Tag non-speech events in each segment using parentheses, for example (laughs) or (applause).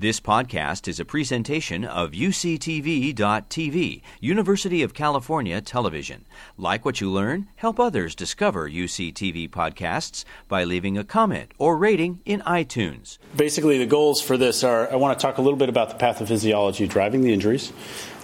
This podcast is a presentation of UCTV.tv, University of California Television. Like what you learn, help others discover UCTV podcasts by leaving a comment or rating in iTunes. Basically, the goals for this are I want to talk a little bit about the pathophysiology driving the injuries,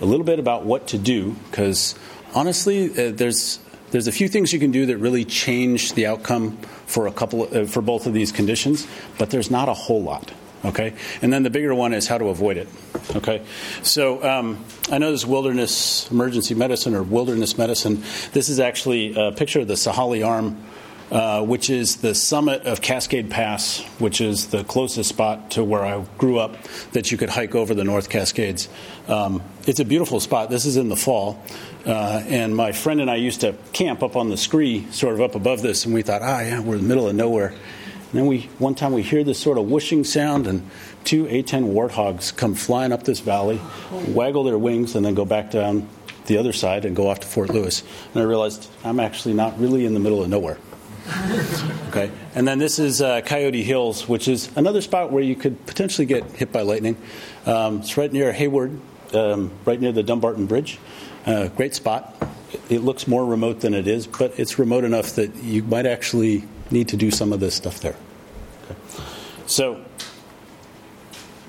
a little bit about what to do, because honestly, uh, there's there's a few things you can do that really change the outcome for a couple uh, for both of these conditions, but there's not a whole lot. Okay, and then the bigger one is how to avoid it. Okay, so um, I know this wilderness emergency medicine or wilderness medicine. This is actually a picture of the Sahale Arm. Uh, which is the summit of Cascade Pass, which is the closest spot to where I grew up that you could hike over the North Cascades. Um, it's a beautiful spot. This is in the fall. Uh, and my friend and I used to camp up on the scree, sort of up above this, and we thought, ah, yeah, we're in the middle of nowhere. And then we, one time we hear this sort of whooshing sound, and two A-10 warthogs come flying up this valley, waggle their wings, and then go back down the other side and go off to Fort Lewis. And I realized I'm actually not really in the middle of nowhere. (laughs) okay, and then this is uh, Coyote Hills, which is another spot where you could potentially get hit by lightning. Um, it's right near Hayward, um, right near the Dumbarton Bridge. Uh, great spot. It looks more remote than it is, but it's remote enough that you might actually need to do some of this stuff there. Okay. So,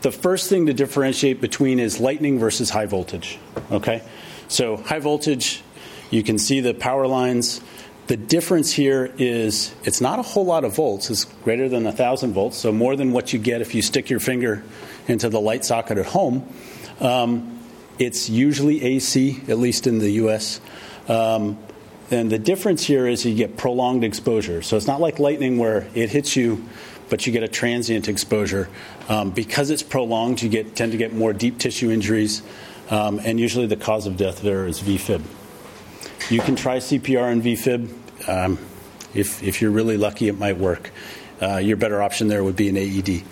the first thing to differentiate between is lightning versus high voltage. Okay? So, high voltage, you can see the power lines. The difference here is it's not a whole lot of volts. It's greater than 1,000 volts, so more than what you get if you stick your finger into the light socket at home. Um, it's usually AC, at least in the US. Um, and the difference here is you get prolonged exposure. So it's not like lightning where it hits you, but you get a transient exposure. Um, because it's prolonged, you get, tend to get more deep tissue injuries, um, and usually the cause of death there is VFib. You can try CPR and VFib. Um, if, if you're really lucky, it might work. Uh, your better option there would be an AED.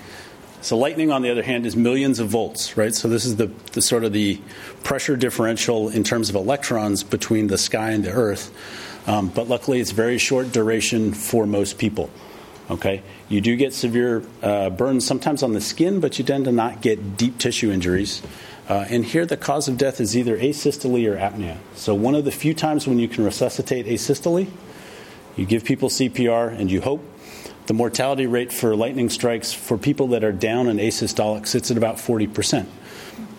So lightning, on the other hand, is millions of volts, right? So this is the, the, sort of the pressure differential in terms of electrons between the sky and the Earth. Um, but luckily, it's very short duration for most people. Okay, you do get severe uh, burns sometimes on the skin, but you tend to not get deep tissue injuries. Uh, and here, the cause of death is either asystole or apnea. So one of the few times when you can resuscitate asystole, you give people CPR and you hope the mortality rate for lightning strikes for people that are down and asystolic sits at about 40%.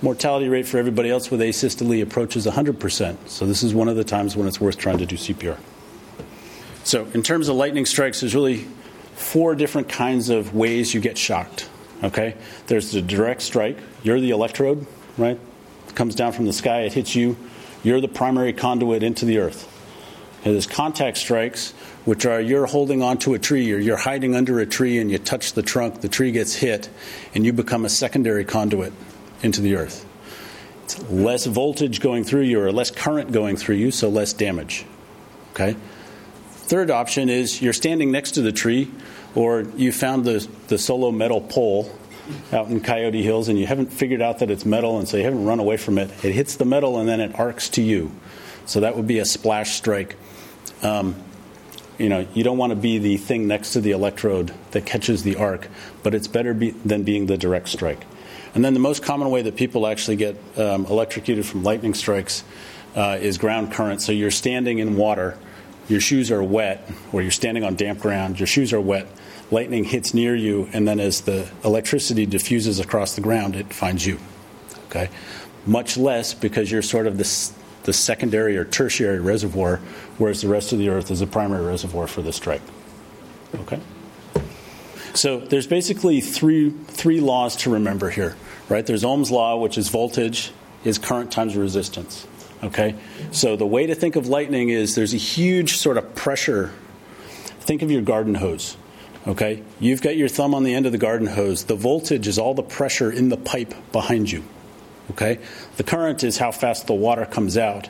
Mortality rate for everybody else with asystole approaches 100%. So this is one of the times when it's worth trying to do CPR. So in terms of lightning strikes, there's really four different kinds of ways you get shocked. Okay? There's the direct strike. You're the electrode, right? It comes down from the sky, it hits you. You're the primary conduit into the earth. there's contact strikes which are you're holding onto a tree or you're hiding under a tree and you touch the trunk, the tree gets hit, and you become a secondary conduit into the earth. It's less voltage going through you or less current going through you, so less damage. Okay? Third option is you're standing next to the tree or you found the, the solo metal pole out in Coyote Hills and you haven't figured out that it's metal and so you haven't run away from it. It hits the metal and then it arcs to you. So that would be a splash strike. Um, you know, you don't want to be the thing next to the electrode that catches the arc, but it's better be, than being the direct strike. And then the most common way that people actually get um, electrocuted from lightning strikes uh, is ground current. So you're standing in water, your shoes are wet, or you're standing on damp ground, your shoes are wet, lightning hits near you, and then as the electricity diffuses across the ground, it finds you. Okay? Much less because you're sort of this the secondary or tertiary reservoir, whereas the rest of the Earth is a primary reservoir for the strike. Okay? So there's basically three, three laws to remember here, right? There's Ohm's law, which is voltage is current times resistance. Okay? So the way to think of lightning is there's a huge sort of pressure. Think of your garden hose. Okay? You've got your thumb on the end of the garden hose. The voltage is all the pressure in the pipe behind you. Okay? The current is how fast the water comes out,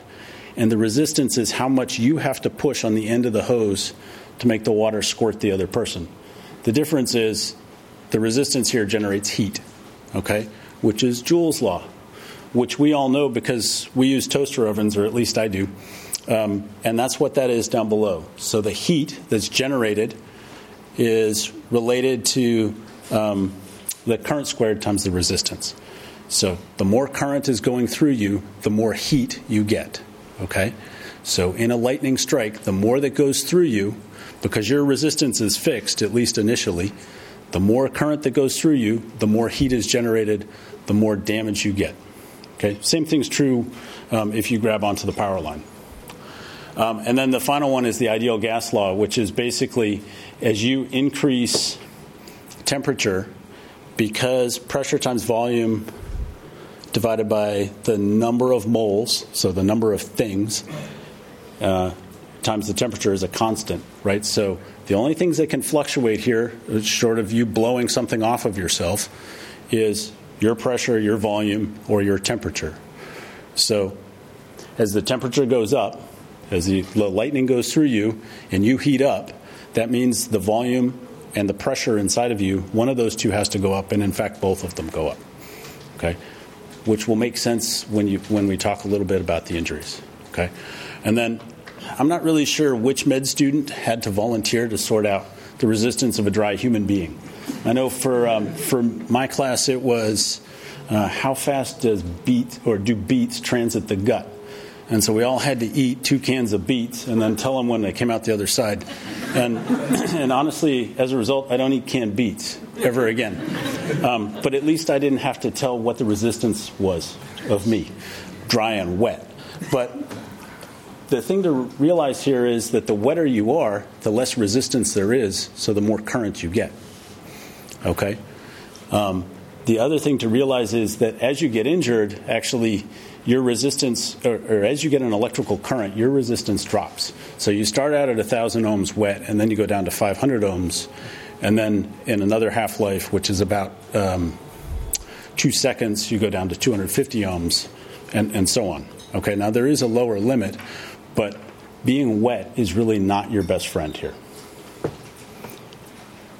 and the resistance is how much you have to push on the end of the hose to make the water squirt the other person. The difference is the resistance here generates heat, okay? Which is Joule's law, which we all know because we use toaster ovens, or at least I do. Um, and that's what that is down below. So the heat that's generated is related to um, the current squared times the resistance. So the more current is going through you, the more heat you get. Okay? So in a lightning strike, the more that goes through you, because your resistance is fixed, at least initially, the more current that goes through you, the more heat is generated, the more damage you get. Okay? Same thing's true um, if you grab onto the power line. Um, and then the final one is the ideal gas law, which is basically as you increase temperature, because pressure times volume divided by the number of moles, so the number of things, uh, times the temperature is a constant, right? So the only things that can fluctuate here, short of you blowing something off of yourself, is your pressure, your volume, or your temperature. So as the temperature goes up, as the lightning goes through you and you heat up, that means the volume and the pressure inside of you, one of those two has to go up, and in fact, both of them go up. Okay? Which will make sense when, you, when we talk a little bit about the injuries. Okay? And then I'm not really sure which med student had to volunteer to sort out the resistance of a dry human being. I know for, um, for my class it was uh, how fast does beat or do beets transit the gut? And so we all had to eat two cans of beets and then tell them when they came out the other side. And, (clears throat) and honestly, as a result, I don't eat canned beets ever again. Um, but at least I didn't have to tell what the resistance was of me, dry and wet. But the thing to realize here is that the wetter you are, the less resistance there is, so the more current you get. Okay? Um, the other thing to realize is that as you get injured, actually, your resistance, or, or, as you get an electrical current, your resistance drops. So you start out at 1,000 ohms wet, and then you go down to 500 ohms, and then in another half life, which is about um, two seconds, you go down to 250 ohms, and, and so on. Okay, now there is a lower limit, but being wet is really not your best friend here.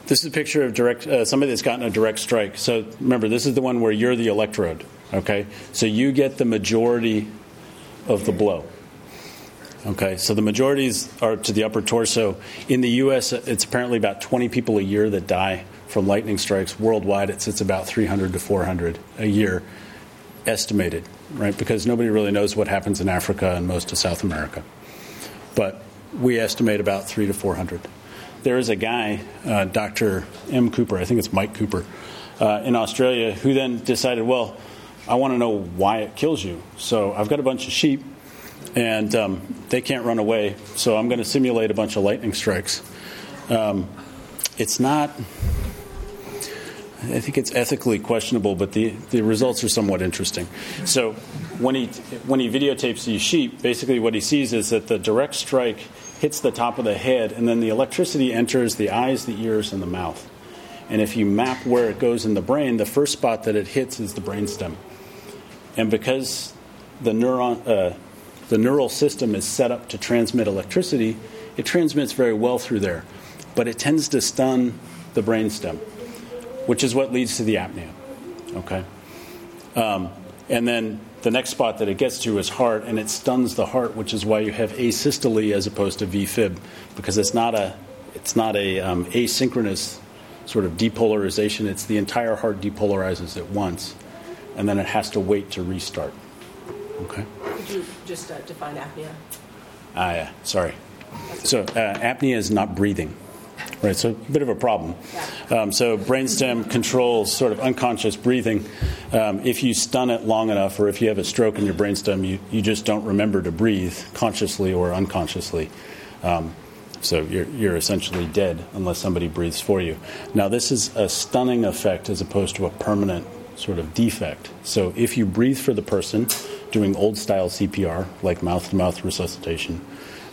This is a picture of direct uh, somebody that's gotten a direct strike. So remember, this is the one where you're the electrode. Okay? So you get the majority of the blow. Okay, so the majorities are to the upper torso. In the U.S., it's apparently about 20 people a year that die from lightning strikes. Worldwide, it sits about 300 to 400 a year, estimated, right? Because nobody really knows what happens in Africa and most of South America. But we estimate about three to 400. There is a guy, uh, Dr. M. Cooper, I think it's Mike Cooper, uh, in Australia, who then decided, well, I want to know why it kills you. So I've got a bunch of sheep, and um, they can't run away. So I'm going to simulate a bunch of lightning strikes. Um, it's not. I think it's ethically questionable, but the, the results are somewhat interesting. So when he when he videotapes these sheep, basically what he sees is that the direct strike hits the top of the head, and then the electricity enters the eyes, the ears, and the mouth. And if you map where it goes in the brain, the first spot that it hits is the brainstem. And because the neuron, uh, the neural system is set up to transmit electricity, it transmits very well through there. But it tends to stun the brainstem, which is what leads to the apnea. Okay? Um, and then the next spot that it gets to is heart, and it stuns the heart, which is why you have asystole as opposed to VFib, because it's not a it's not a um, asynchronous sort of depolarization. It's the entire heart depolarizes at once and then it has to wait to restart. Okay. Could you just uh, define apnea? Ah, yeah. Sorry. So uh, apnea is not breathing. Right, so a bit of a problem. Um, so brainstem controls sort of unconscious breathing. Um, if you stun it long enough, or if you have a stroke in your brainstem, you, you just don't remember to breathe consciously or unconsciously. Um, so you're, you're essentially dead unless somebody breathes for you. Now, this is a stunning effect as opposed to a permanent sort of defect. So if you breathe for the person, doing old style CPR, like mouth to mouth resuscitation,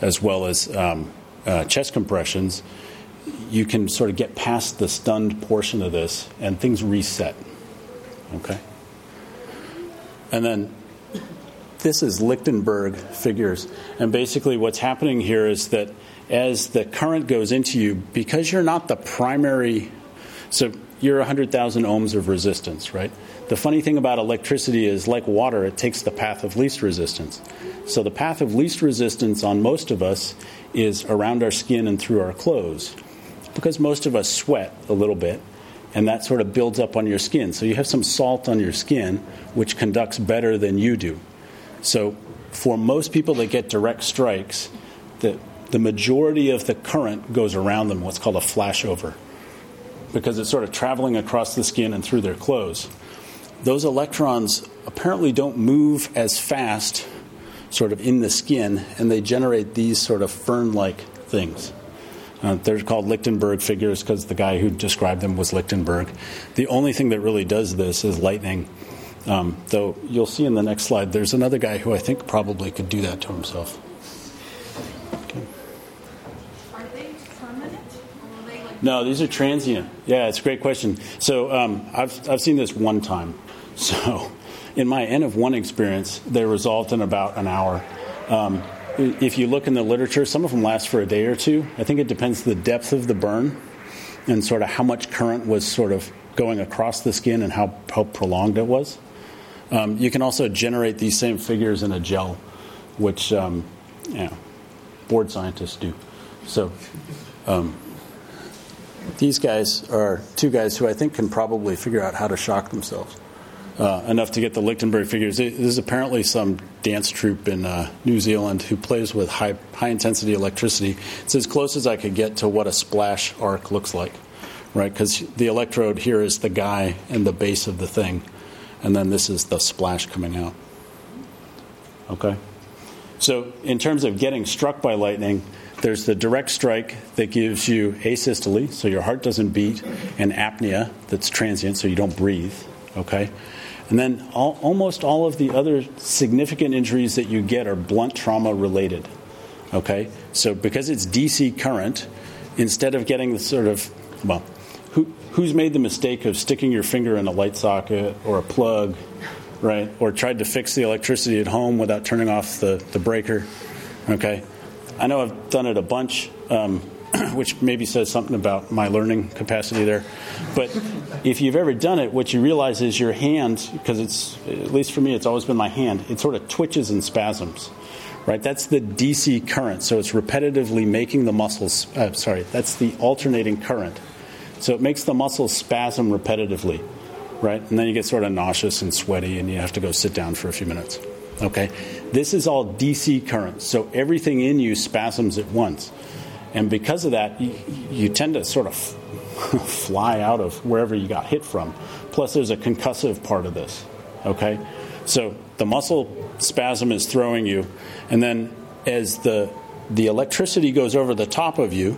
as well as um, uh, chest compressions, you can sort of get past the stunned portion of this and things reset. Okay? And then this is Lichtenberg figures. And basically, what's happening here is that as the current goes into you, because you're not the primary, so you're 100,000 ohms of resistance, right? The funny thing about electricity is, like water, it takes the path of least resistance. So the path of least resistance on most of us is around our skin and through our clothes. Because most of us sweat a little bit, and that sort of builds up on your skin. So you have some salt on your skin, which conducts better than you do. So for most people that get direct strikes, the, the majority of the current goes around them, what's called a flashover, because it's sort of traveling across the skin and through their clothes. Those electrons apparently don't move as fast, sort of in the skin, and they generate these sort of fern like things. Uh, they're called Lichtenberg figures because the guy who described them was Lichtenberg. The only thing that really does this is lightning. Um, though you'll see in the next slide, there's another guy who I think probably could do that to himself. Are they permanent? Or are they like No, these are transient. Yeah, it's a great question. So um, I've, I've seen this one time. (laughs) So in my N of one experience, they resolved in about an hour. Um, if you look in the literature, some of them last for a day or two. I think it depends the depth of the burn and sort of how much current was sort of going across the skin and how, how prolonged it was. Um, you can also generate these same figures in a gel, which um, bored scientists do. So um, these guys are two guys who I think can probably figure out how to shock themselves. Uh, enough to get the Lichtenberg figures. This is apparently some dance troupe in uh, New Zealand who plays with high, high intensity electricity. It's as close as I could get to what a splash arc looks like, right? Because the electrode here is the guy and the base of the thing, and then this is the splash coming out. Okay? So, in terms of getting struck by lightning, there's the direct strike that gives you asystole, so your heart doesn't beat, and apnea that's transient, so you don't breathe. Okay? And then all, almost all of the other significant injuries that you get are blunt trauma related. Okay? So, because it's DC current, instead of getting the sort of, well, who, who's made the mistake of sticking your finger in a light socket or a plug, right? Or tried to fix the electricity at home without turning off the, the breaker? Okay? I know I've done it a bunch, um, (clears throat) which maybe says something about my learning capacity there. But if you've ever done it, what you realize is your hand, because it's, at least for me, it's always been my hand, it sort of twitches and spasms. Right, that's the DC current. So it's repetitively making the muscles. Uh, sorry, that's the alternating current. So it makes the muscles spasm repetitively, right? And then you get sort of nauseous and sweaty, and you have to go sit down for a few minutes. Okay, this is all DC current. So everything in you spasms at once, and because of that, you, you tend to sort of (laughs) fly out of wherever you got hit from. Plus, there's a concussive part of this. Okay, so the muscle spasm is throwing you, and then as the the electricity goes over the top of you,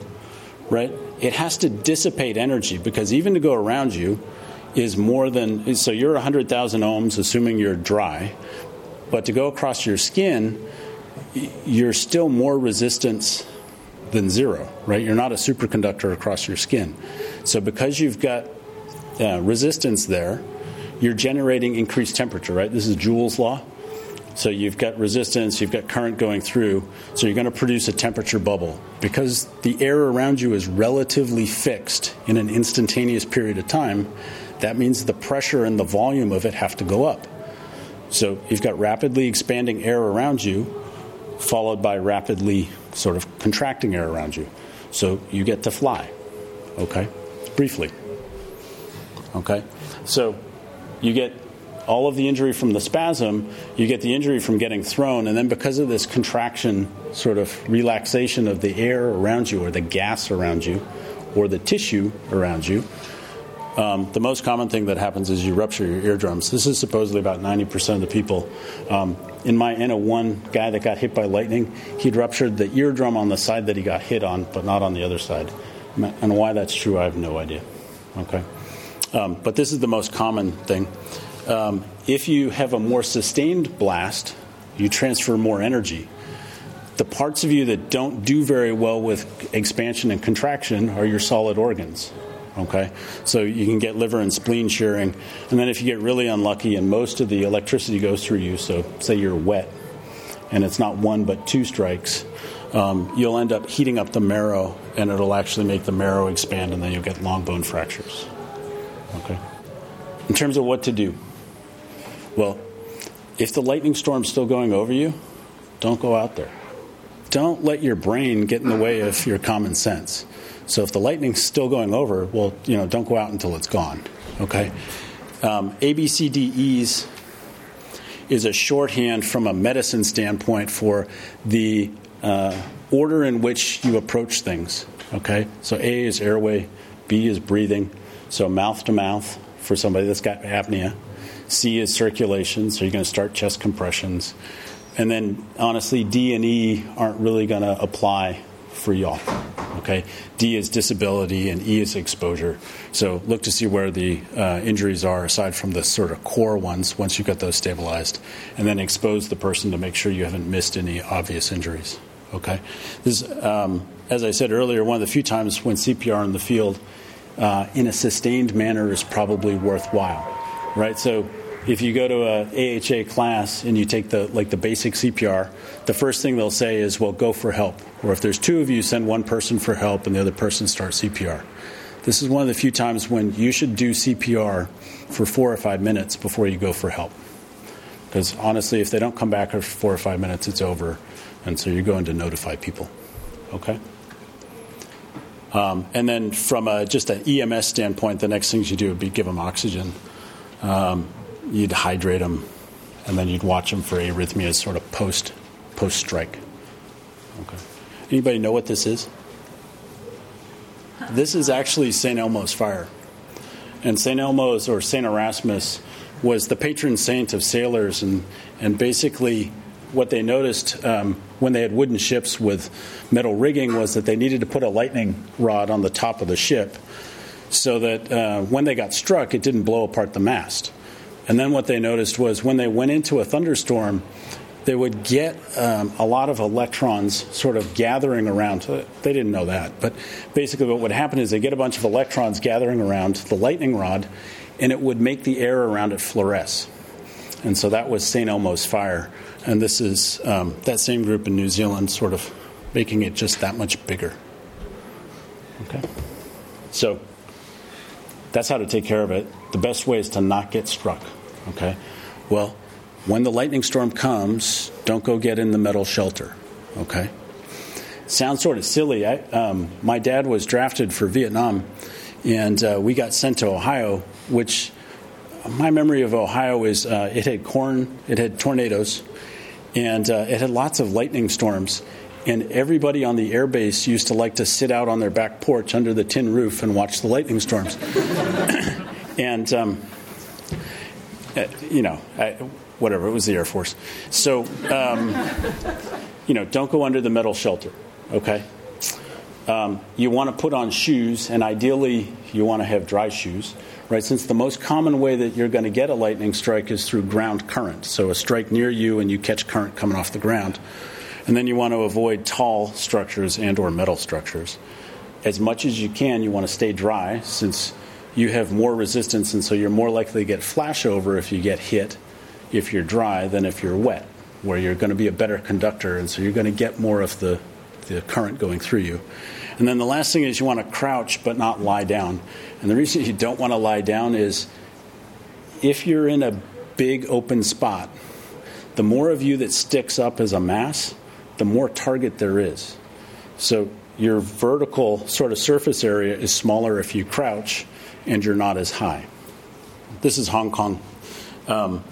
right? It has to dissipate energy because even to go around you is more than so you're 100,000 ohms assuming you're dry, but to go across your skin you're still more resistance than zero, right? You're not a superconductor across your skin. So because you've got uh, resistance there, you're generating increased temperature, right? This is Joule's law. So you've got resistance, you've got current going through, so you're going to produce a temperature bubble. Because the air around you is relatively fixed in an instantaneous period of time, that means the pressure and the volume of it have to go up. So you've got rapidly expanding air around you, followed by rapidly sort of contracting air around you. So you get to fly. Okay? Briefly. Okay? So you get all of the injury from the spasm, you get the injury from getting thrown, and then because of this contraction, sort of relaxation of the air around you, or the gas around you, or the tissue around you, um, the most common thing that happens is you rupture your eardrums. This is supposedly about 90% of the people. Um, in my N one guy that got hit by lightning, he'd ruptured the eardrum on the side that he got hit on, but not on the other side. And why that's true, I have no idea. Okay? Um, but this is the most common thing. Um, if you have a more sustained blast, you transfer more energy. The parts of you that don't do very well with expansion and contraction are your solid organs. Okay, so you can get liver and spleen shearing, and then if you get really unlucky and most of the electricity goes through you, so say you're wet, and it's not one but two strikes, um, you'll end up heating up the marrow, and it'll actually make the marrow expand, and then you'll get long bone fractures. Okay. In terms of what to do, well, if the lightning storm's still going over you, don't go out there. Don't let your brain get in the way of your common sense. So if the lightning's still going over, well, you know, don't go out until it's gone. Okay. Um, ABCDEs is a shorthand from a medicine standpoint for the uh, order in which you approach things. Okay. So A is airway, B is breathing. So mouth to mouth for somebody that's got apnea. C is circulation, so you're going to start chest compressions. And then, honestly, D and E aren't really going to apply for y'all. Okay, D is disability and E is exposure. So look to see where the uh, injuries are, aside from the sort of core ones. Once you get those stabilized, and then expose the person to make sure you haven't missed any obvious injuries. Okay, this, um, as I said earlier, one of the few times when CPR in the field uh, in a sustained manner is probably worthwhile, right? So if you go to a AHA class and you take the like the basic CPR, the first thing they'll say is, "Well, go for help." Or if there's two of you, send one person for help and the other person starts CPR. This is one of the few times when you should do CPR for four or five minutes before you go for help. Because honestly, if they don't come back after four or five minutes, it's over, and so you're going to notify people. Okay. Um, and then from a, just an EMS standpoint, the next things you do would be give them oxygen. Um, you'd hydrate them, and then you'd watch them for arrhythmias sort of post post strike. Okay. Anybody know what this is? This is actually St. Elmo's fire. And St. Elmo's or St. Erasmus was the patron saint of sailors, and, and basically what they noticed um, when they had wooden ships with metal rigging was that they needed to put a lightning rod on the top of the ship so that uh, when they got struck, it didn't blow apart the mast. And then what they noticed was when they went into a thunderstorm, they would get um, a lot of electrons sort of gathering around. They didn't know that, but basically, what would happen is they get a bunch of electrons gathering around the lightning rod, and it would make the air around it fluoresce. And so that was St. Elmo's fire. And this is um, that same group in New Zealand, sort of making it just that much bigger. Okay? So that's how to take care of it. The best way is to not get struck. Okay? Well, when the lightning storm comes, don't go get in the metal shelter. Okay? Sounds sort of silly. I, um, my dad was drafted for Vietnam, and uh, we got sent to Ohio, which my memory of Ohio is uh, it had corn, it had tornadoes, and uh, it had lots of lightning storms. And everybody on the airbase used to like to sit out on their back porch under the tin roof and watch the lightning storms. (coughs) and, um, you know, I, whatever, it was the Air Force. So, um, you know, don't go under the metal shelter, okay? Um, you want to put on shoes, and ideally, you want to have dry shoes right? Since the most common way that you're going to get a lightning strike is through ground current. So a strike near you and you catch current coming off the ground. And then you want to avoid tall structures and or metal structures. As much as you can, you want to stay dry since you have more resistance and so you're more likely to get flashover if you get hit if you're dry than if you're wet, where you're going to be a better conductor and so you're going to get more of the, the current going through you. And then the last thing is you want to crouch but not lie down. And the reason (laughs) you don't want to lie down is if you're in a big open spot, the more of you that sticks up as a mass, the more target there is. So your vertical sort of surface area is smaller if you crouch and you're not as high. This is Hong Kong. Um,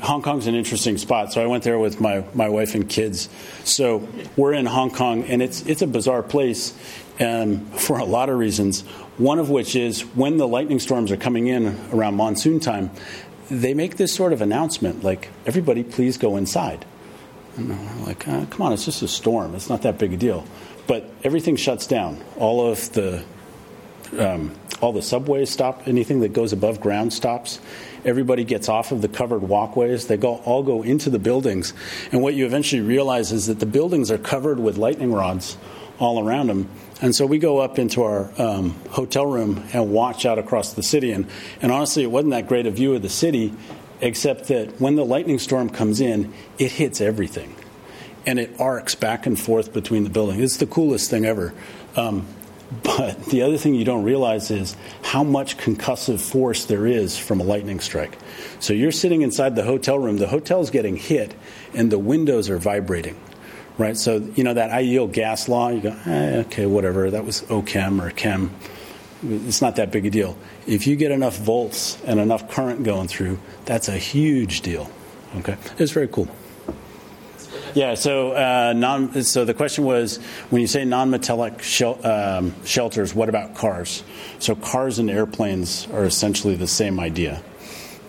Hong Kong's an interesting spot. So I went there with my, my wife and kids. So we're in Hong Kong, and it's it's a bizarre place um, for a lot of reasons. One of which is when the lightning storms are coming in around monsoon time, they make this sort of announcement like, "Everybody, please go inside." And we're like, oh, "Come on, it's just a storm. It's not that big a deal." But everything shuts down. All of the um, all the subways stop. Anything that goes above ground stops. Everybody gets off of the covered walkways. They go, all go into the buildings. And what you eventually realize is that the buildings are covered with lightning rods all around them. And so we go up into our um, hotel room and watch out across the city. And, and honestly, it wasn't that great a view of the city, except that when the lightning storm comes in, it hits everything. And it arcs back and forth between the buildings. It's the coolest thing ever. Um, but the other thing you don't realize is how much concussive force there is from a lightning strike. So you're sitting inside the hotel room, the hotel's getting hit, and the windows are vibrating, right? So, you know, that ideal gas law, you go, eh, okay, whatever, that was OChem or chem. It's not that big a deal. If you get enough volts and enough current going through, that's a huge deal. Okay? It's very cool. Yeah, so uh, non, so the question was when you say non-metallic shel- um, shelters, what about cars? So cars and airplanes are essentially the same idea,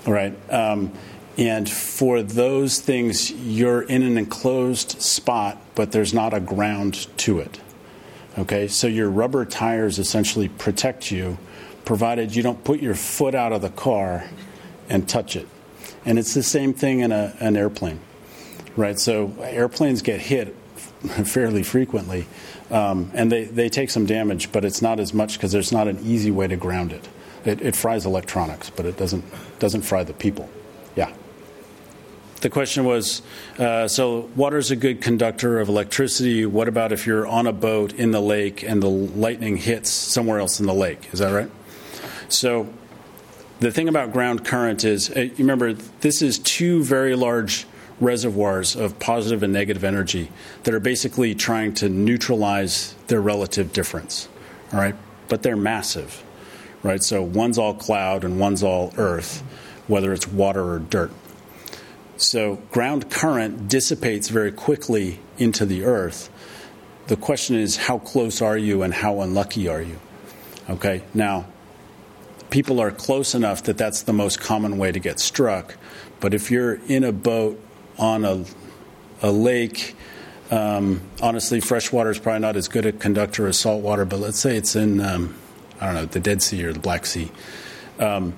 right? Um, and for those things, you're in an enclosed spot, but there's not a ground to it. Okay, so your rubber tires essentially protect you, provided you don't put your foot out of the car and touch it. And it's the same thing in a, an airplane, right? So airplanes get hit (laughs) fairly frequently, um, and they, they take some damage, but it's not as much because there's not an easy way to ground it. It, it fries electronics, but it doesn't doesn't fry the people. Yeah the question was uh, so water is a good conductor of electricity. What about if you're on a boat in the lake and the lightning hits somewhere else in the lake? Is that right? So the thing about ground current is, uh, you remember, this is two very large reservoirs of positive and negative energy that are basically trying to neutralize their relative difference. All right? But they're massive, right? So one's all cloud and one's all earth, whether it's water or dirt. So ground current dissipates very quickly into the earth. The question is, how close are you and how unlucky are you? Okay, now, people are close enough that that's the most common way to get struck. But if you're in a boat on a, a lake, um, honestly, freshwater is probably not as good a conductor as saltwater, but let's say it's in, um, I don't know, the Dead Sea or the Black Sea. Um,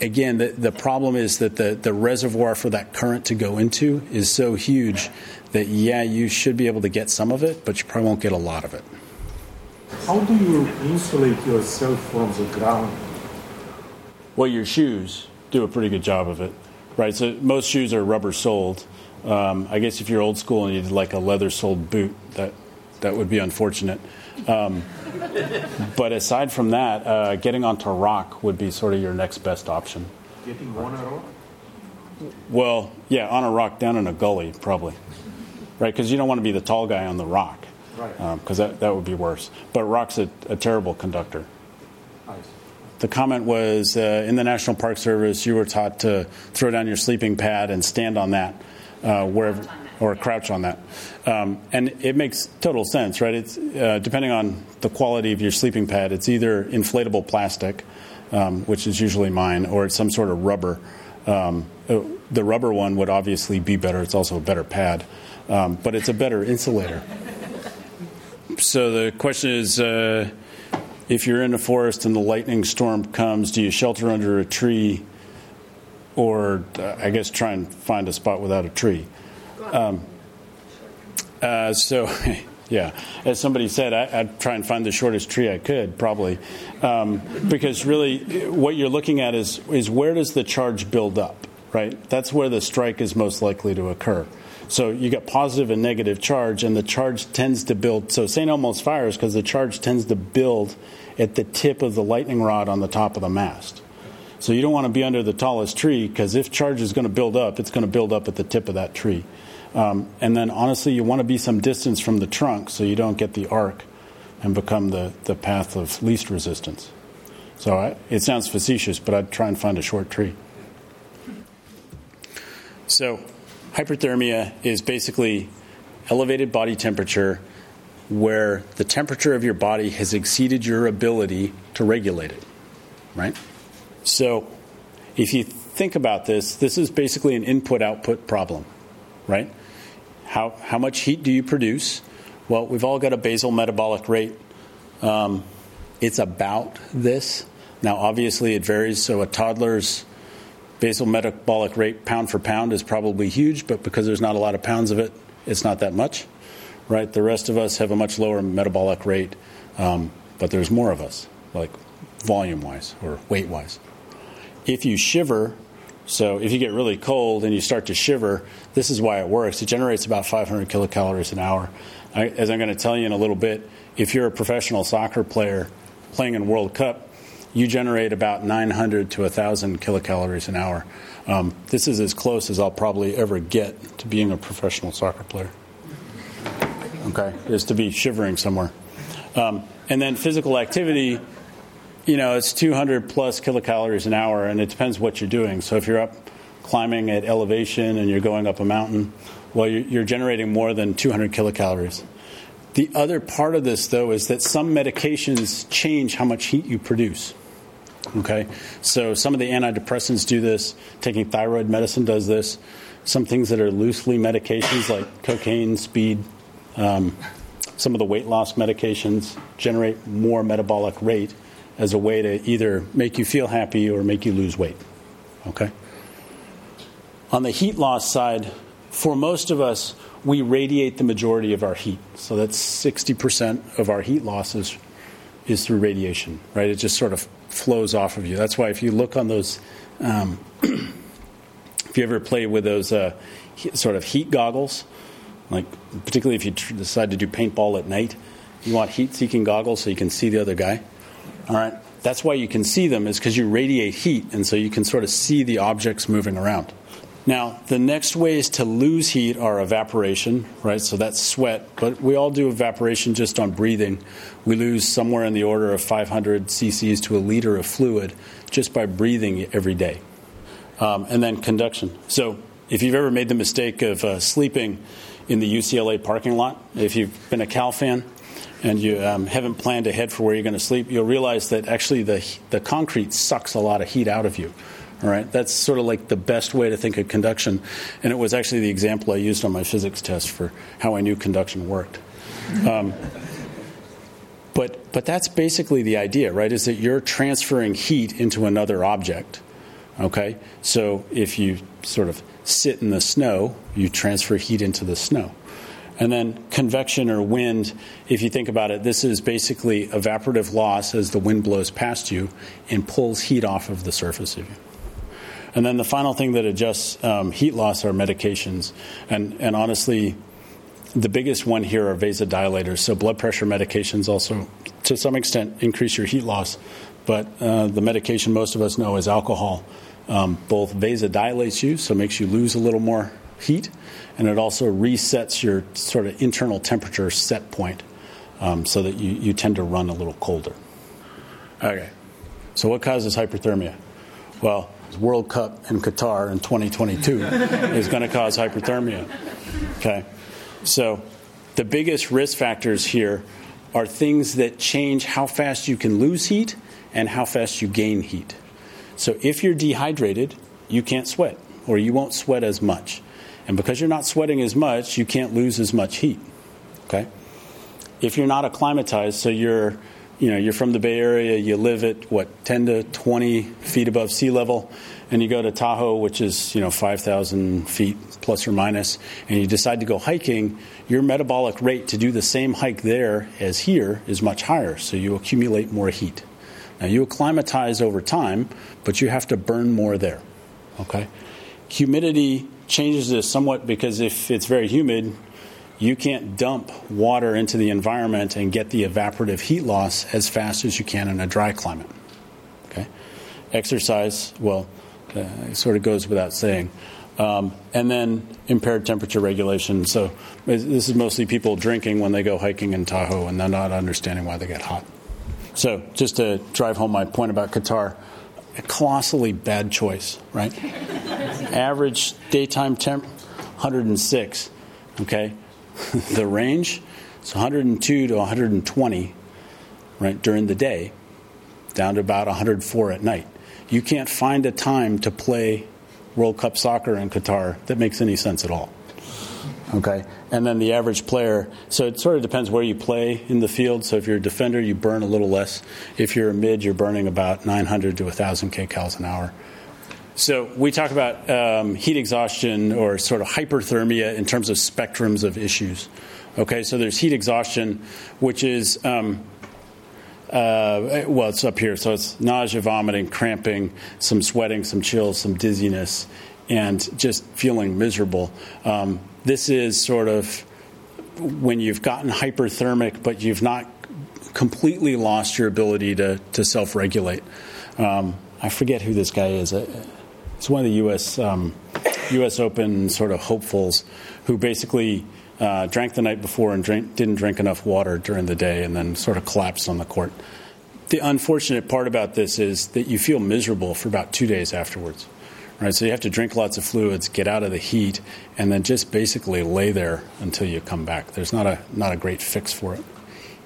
again, the, the problem is that the, the reservoir for that current to go into is so huge that, yeah, you should be able to get some of it, but you probably won't get a lot of it. How do you insulate yourself from the ground? Well, your shoes do a pretty good job of it, right? So most shoes are rubber soled. Um, I guess if you're old school and you did like a leather soled boot, that that would be unfortunate. Um, but aside from that, uh, getting onto rock would be sort of your next best option. Getting on a rock? Well, yeah, on a rock down in a gully, probably. Right? Because you don't want to be the tall guy on the rock. Right. Because um, that, that would be worse. But rock's a, a terrible conductor. The comment was uh, in the National Park Service, you were taught to throw down your sleeping pad and stand on that uh, wherever or crouch on that. Um, and it makes total sense, right? It's uh, depending on the quality of your sleeping pad. It's either inflatable plastic, um, which is usually mine, or it's some sort of rubber. Um, uh, the rubber one would obviously be better. It's also a better pad, um, but it's a better insulator. So the question is. If you're in a forest and the lightning storm comes, do you shelter under a tree or, uh, I guess, try and find a spot without a tree? Um, uh, so, (laughs) yeah, as somebody said, I, would try and find the shortest tree I could, probably, um, because really, what you're looking at is is where does the charge build up, right? That's where the strike is most likely to occur. So you get positive and negative charge, and the charge tends to build. So St. Elmo's fires because the charge tends to build at the tip of the lightning rod on the top of the mast. So you don't want to be under the tallest tree because if charge is going to build up, it's going to build up at the tip of that tree. Um, and then, honestly, you want to be some distance from the trunk so you don't get the arc and become the, the path of least resistance. So I, it sounds facetious, but I'd try and find a short tree. So, hyperthermia is basically elevated body temperature where the temperature of your body has exceeded your ability to regulate it, right? So, if you think about this, this is basically an input output problem, right? How, how much heat do you produce? Well, we've all got a basal metabolic rate. Um, it's about this. Now, obviously, it varies. So, a toddler's basal metabolic rate, pound for pound, is probably huge, but because there's not a lot of pounds of it, it's not that much, right? The rest of us have a much lower metabolic rate, um, but there's more of us, like volume wise or weight wise. If you shiver, so if you get really cold and you start to shiver, this is why it works. It generates about 500 kilocalories an hour. I, as I'm going to tell you in a little bit, if you're a professional soccer player playing in World Cup, you generate about 900 to 1,000 kilocalories an hour. Um, this is as close as I'll probably ever get to being a professional soccer player. okay, is to be shivering somewhere. Um, and then physical activity, you know, it's 200 plus kilocalories an hour, and it depends what you're doing. So if you're up climbing at elevation and you're going up a mountain, well, you're, you're generating more than 200 kilocalories. The other part of this, though, is that some medications change how much heat you produce. Okay, so some of the antidepressants do this. Taking thyroid medicine does this. Some things that are loosely medications, like cocaine, speed, um, some of the weight loss medications generate more metabolic rate as a way to either make you feel happy or make you lose weight. Okay. On the heat loss side, for most of us, we radiate the majority of our heat. So that's 60% of our heat losses is through radiation, right? It just sort of flows off of you. That's why if you look on those, um, (clears throat) if you ever play with those uh, sort of heat goggles, like particularly if you tr- decide to do paintball at night, you want heat-seeking goggles so you can see the other guy. All right, that's why you can see them is because you radiate heat, and so you can sort of see the objects moving around. Now, the next ways to lose heat are evaporation, right? So that's sweat, but we all do evaporation just on breathing. We lose somewhere in the order of 500 cc's to a liter of fluid just by breathing every day. Um, and then conduction. So if you've ever made the mistake of uh, sleeping in the UCLA parking lot, if you've been a Cal fan and you um, haven't planned ahead for where you're going to sleep, you'll realize that actually the, the concrete sucks a lot of heat out of you. All right, that's sort of like the best way to think of conduction, and it was actually the example I used on my physics test for how I knew conduction worked. Um, but but that's basically the idea, right? Is that you're transferring heat into another object. Okay, so if you sort of sit in the snow, you transfer heat into the snow. And then convection or wind, if you think about it, this is basically evaporative loss as the wind blows past you and pulls heat off of the surface of you. And then the final thing that adjusts um, heat loss are medications. And, and honestly, the biggest one here are vasodilators. So blood pressure medications also, to some extent, increase your heat loss. But uh, the medication most of us know is alcohol. Um, both vasodilates you, so makes you lose a little more heat, and it also resets your sort of internal temperature set point um, so that you, you tend to run a little colder. Okay, so what causes hyperthermia? Well, World Cup in Qatar in 2022 (laughs) is going to cause hyperthermia. Okay, so the biggest risk factors here are things that change how fast you can lose heat and how fast you gain heat. So if you're dehydrated, you can't sweat, or you won't sweat as much. And because you're not sweating as much, you can't lose as much heat. Okay? If you're not acclimatized, so you're you know you're from the Bay Area, you live at what 10 to 20 feet above sea level, and you go to Tahoe, which is you know 5,000 feet plus or minus, and you decide to go hiking, your metabolic rate to do the same hike there as here is much higher, so you accumulate more heat. Now you acclimatize over time, but you have to burn more there. Okay, humidity changes this somewhat because if it's very humid, you can't dump water into the environment and get the evaporative heat loss as fast as you can in a dry climate. Okay? Exercise, well, uh, sort of goes without saying. Um, and then impaired temperature regulation. So this is mostly people drinking when they go hiking in Tahoe and they're not understanding why they get hot. So just to drive home my point about Qatar, a colossally bad choice, right? (laughs) Average daytime temp 106. Okay, (laughs) the range is 102 to 120, right during the day, down to about 104 at night. You can't find a time to play World Cup soccer in Qatar that makes any sense at all. Okay, and then the average player. So it sort of depends where you play in the field. So if you're a defender, you burn a little less. If you're a mid, you're burning about 900 to 1,000 kcals an hour. So we talk about um, heat exhaustion or sort of hyperthermia in terms of spectrums of issues. Okay, so there's heat exhaustion, which is um, uh, well, it's up here. So it's nausea, vomiting, cramping, some sweating, some chills, some dizziness, and just feeling miserable. Um, this is sort of when you've gotten hyperthermic, but you've not completely lost your ability to, to self regulate. Um, I forget who this guy is. It's one of the U.S. Um, U.S. Open sort of hopefuls who basically uh, drank the night before and drink, didn't drink enough water during the day and then sort of collapsed on the court. The unfortunate part about this is that you feel miserable for about two days afterwards. Right, so you have to drink lots of fluids, get out of the heat, and then just basically lay there until you come back. There's not a not a great fix for it.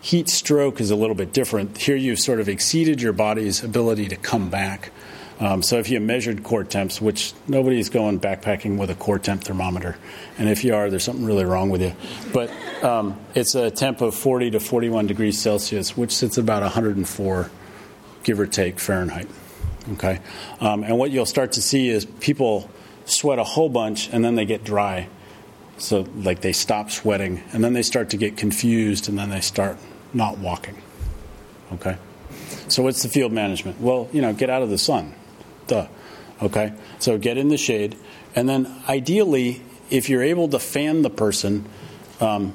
Heat stroke is a little bit different. Here you've sort of exceeded your body's ability to come back. Um, so if you measured core temps, which nobody's going backpacking with a core temp thermometer, and if you are, there's something really wrong with you. But um, it's a temp of 40 to 41 degrees Celsius, which sits about 104, give or take Fahrenheit. Okay, um, and what you'll start to see is people sweat a whole bunch and then they get dry. So like they stop sweating and then they start to get confused and then they start not walking. Okay, so what's the field management? Well, you know, get out of the sun. Duh. Okay, so get in the shade, and then ideally, if you're able to fan the person. Um,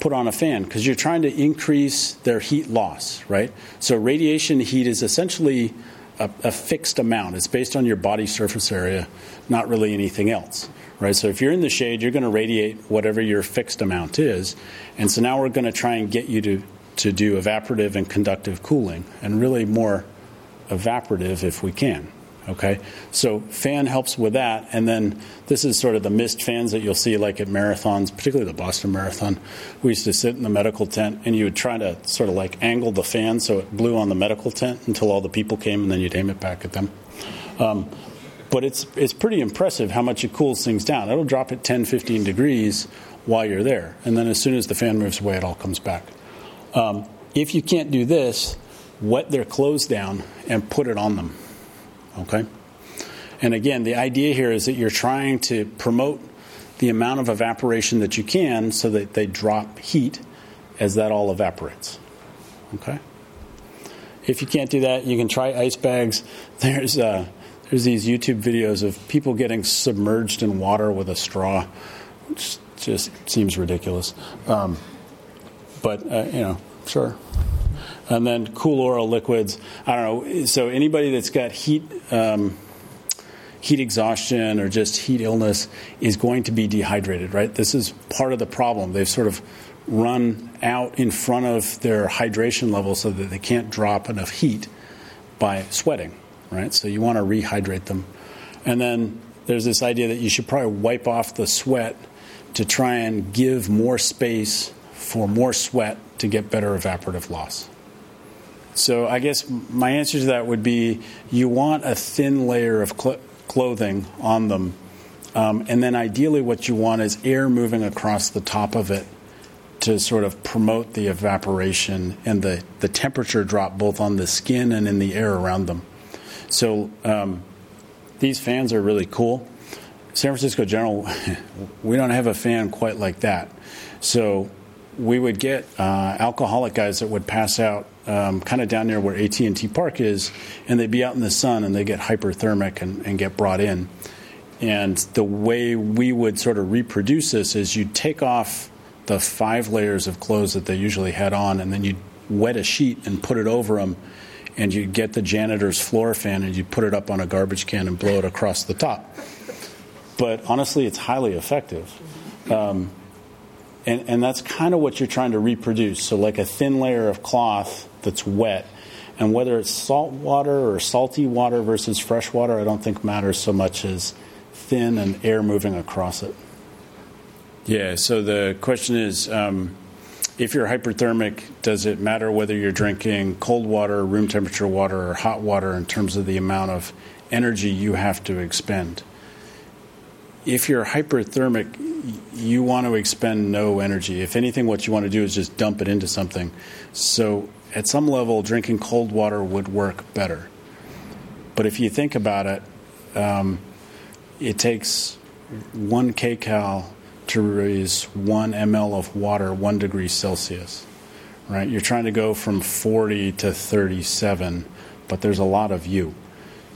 put on a fan because you're trying to increase their heat loss, right? So radiation heat is essentially a, a, fixed amount. It's based on your body surface area, not really anything else, right? So if you're in the shade, you're going to radiate whatever your fixed amount is, and so now we're going to try and get you to to do evaporative and conductive cooling, and really more evaporative if we can. Okay, so fan helps with that, and then this is sort of the mist fans that you'll see like at marathons, particularly the Boston Marathon. We used to sit in the medical tent, and you would try to sort of like angle the fan so it blew on the medical tent until all the people came, and then you'd aim it back at them. Um, but it's it's pretty impressive how much it cools things down. It'll drop at 10, 15 degrees while you're there, and then as soon as the fan moves away, it all comes back. Um, if you can't do this, wet their clothes down and put it on them. Okay? And again, the idea here is that you're trying to promote the amount of evaporation that you can so that they drop heat as that all evaporates. Okay? If you can't do that, you can try ice bags. (laughs) There's, uh, there's these YouTube videos of people getting submerged in water with a straw, which just seems ridiculous. Um, but, uh, you know, sure and then cool oral liquids. I don't know. So anybody that's got heat. Um, heat exhaustion or just heat illness is going to be dehydrated, right? This is part of the problem. They've sort of run out in front of their hydration level so that they can't drop enough heat by sweating, right? So you want to rehydrate them. And then there's this idea that you should probably wipe off the sweat to try and give more space for more sweat to get better evaporative loss. So I guess my answer to that would be you want a thin layer of cl- clothing on them. Um, and then ideally, what you want is air moving across the top of it to sort of promote the evaporation and the, the temperature drop both on the skin and in the air around them. So um, these fans are really cool. San Francisco General, (laughs) we don't have a fan quite like that. So we would get uh, alcoholic guys that would pass out um, kind of down near where AT&T Park is, and they'd be out in the sun and they get hyperthermic and, and get brought in. And the way we would sort of reproduce this is you'd take off the five layers of clothes that they usually had on, and then you'd wet a sheet and put it over them, and you'd get the janitor's floor fan and you'd put it up on a garbage can and blow it across the top. But honestly, it's highly effective. Um, and, and that's kind of what you're trying to reproduce. So, like a thin layer of cloth that's wet. And whether it's salt water or salty water versus fresh water, I don't think matters so much as thin and air moving across it. Yeah, so the question is um, if you're hyperthermic, does it matter whether you're drinking cold water, room temperature water, or hot water in terms of the amount of energy you have to expend? If you're hyperthermic, you want to expend no energy. If anything, what you want to do is just dump it into something. So, at some level, drinking cold water would work better. But if you think about it, um, it takes one kcal to raise one ml of water one degree Celsius. Right? You're trying to go from 40 to 37, but there's a lot of you.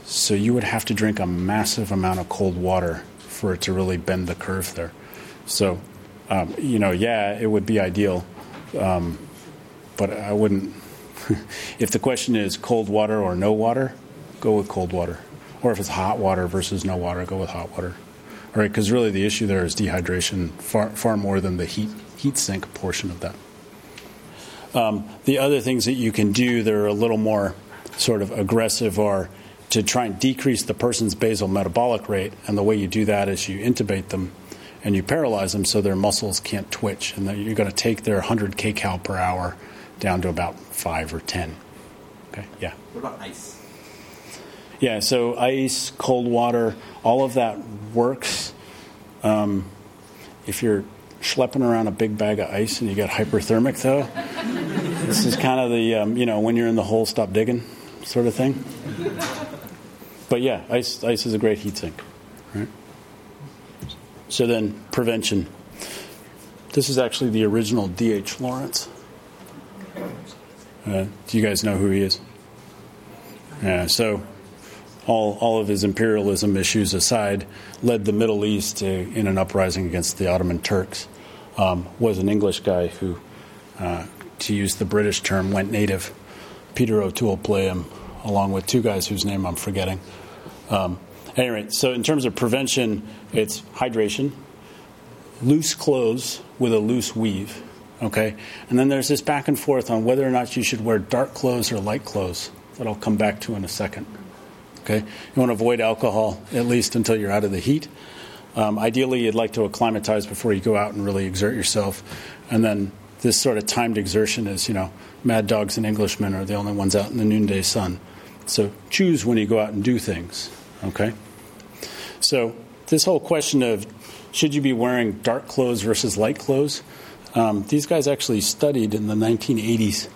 So you would have to drink a massive amount of cold water for it to really bend the curve there. So, um, you know, yeah, it would be ideal, um, but I wouldn't. (laughs) if the question is cold water or no water, go with cold water. Or if it's hot water versus no water, go with hot water. All right, because really the issue there is dehydration far, far more than the heat, heat sink portion of that. Um, the other things that you can do that are a little more sort of aggressive are to try and decrease the person's basal metabolic rate. And the way you do that is you intubate them and you paralyze them so their muscles can't twitch. And you're going to take their 100 kcal per hour down to about 5 or 10. Okay, yeah. What about ice? Yeah, so ice, cold water, all of that works. Um, if you're schlepping around a big bag of ice and you get hyperthermic, though, (laughs) this is kind of the, um, you know, when you're in the hole, stop digging sort of thing. But yeah, ice, ice is a great heat sink. Right? So then, prevention. This is actually the original D.H. Lawrence. Uh, do you guys know who he is? Yeah, so all, all of his imperialism issues aside, led the Middle East to, in an uprising against the Ottoman Turks. Um, was an English guy who, uh, to use the British term, went native. Peter O'Toole play him, along with two guys whose name I'm forgetting. Um, anyway, so in terms of prevention, it's hydration, loose clothes with a loose weave, okay? And then there's this back and forth on whether or not you should wear dark clothes or light clothes that I'll come back to in a second. Okay, you want to avoid alcohol at least until you're out of the heat. Um, ideally, you'd like to acclimatize before you go out and really exert yourself, and then this sort of timed exertion is, you know, mad dogs and Englishmen are the only ones out in the noonday sun. So choose when you go out and do things. Okay, so this whole question of should you be wearing dark clothes versus light clothes, um, these guys actually studied in the 1980s,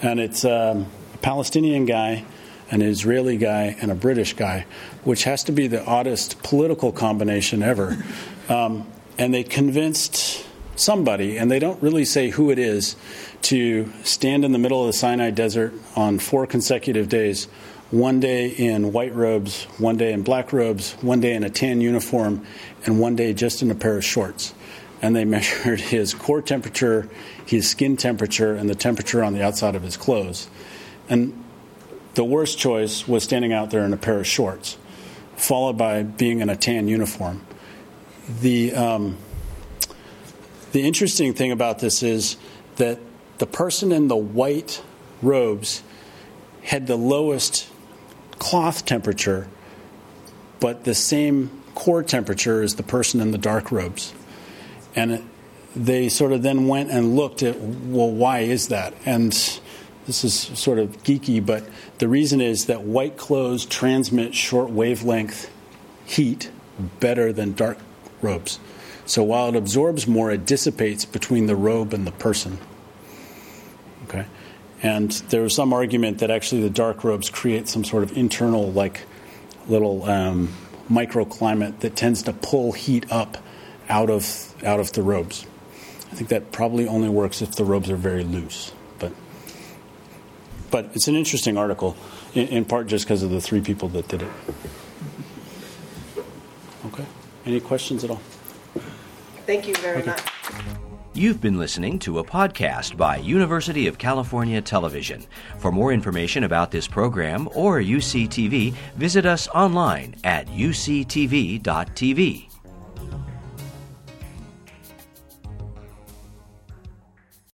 and it's um, a Palestinian guy an Israeli guy, and a British guy, which has to be the oddest political combination ever. Um, and they convinced somebody, and they don't really say who it is, to stand in the middle of the Sinai Desert on four consecutive days one day in white robes, one day in black robes, one day in a tan uniform, and one day just in a pair of shorts. And they (laughs) measured his core temperature, his skin temperature, and the temperature on the outside of his clothes. And the worst choice was standing out there in a pair of shorts, followed by being in a tan uniform. The, um, the interesting thing about this is that the person in the white robes had the lowest cloth temperature, but the same core temperature as the person in the dark robes. And they sort of then went and looked at, well, why is that? And this is sort of geeky, but the reason is that white clothes transmit short wavelength heat better than dark robes. So while it absorbs more, it dissipates between the robe and the person. Okay? And there was some argument that actually the dark robes create some sort of internal, like, little um, microclimate that tends to pull heat up out of, out of the robes. I think that probably only works if the robes are very loose. But but it's an interesting article, in, in part just because of the three people that did it. Okay. Any questions at all? Thank you very Okay. much. You've been listening to a podcast by University of California Television. For more information about this program or UCTV, visit us online at uctv.tv.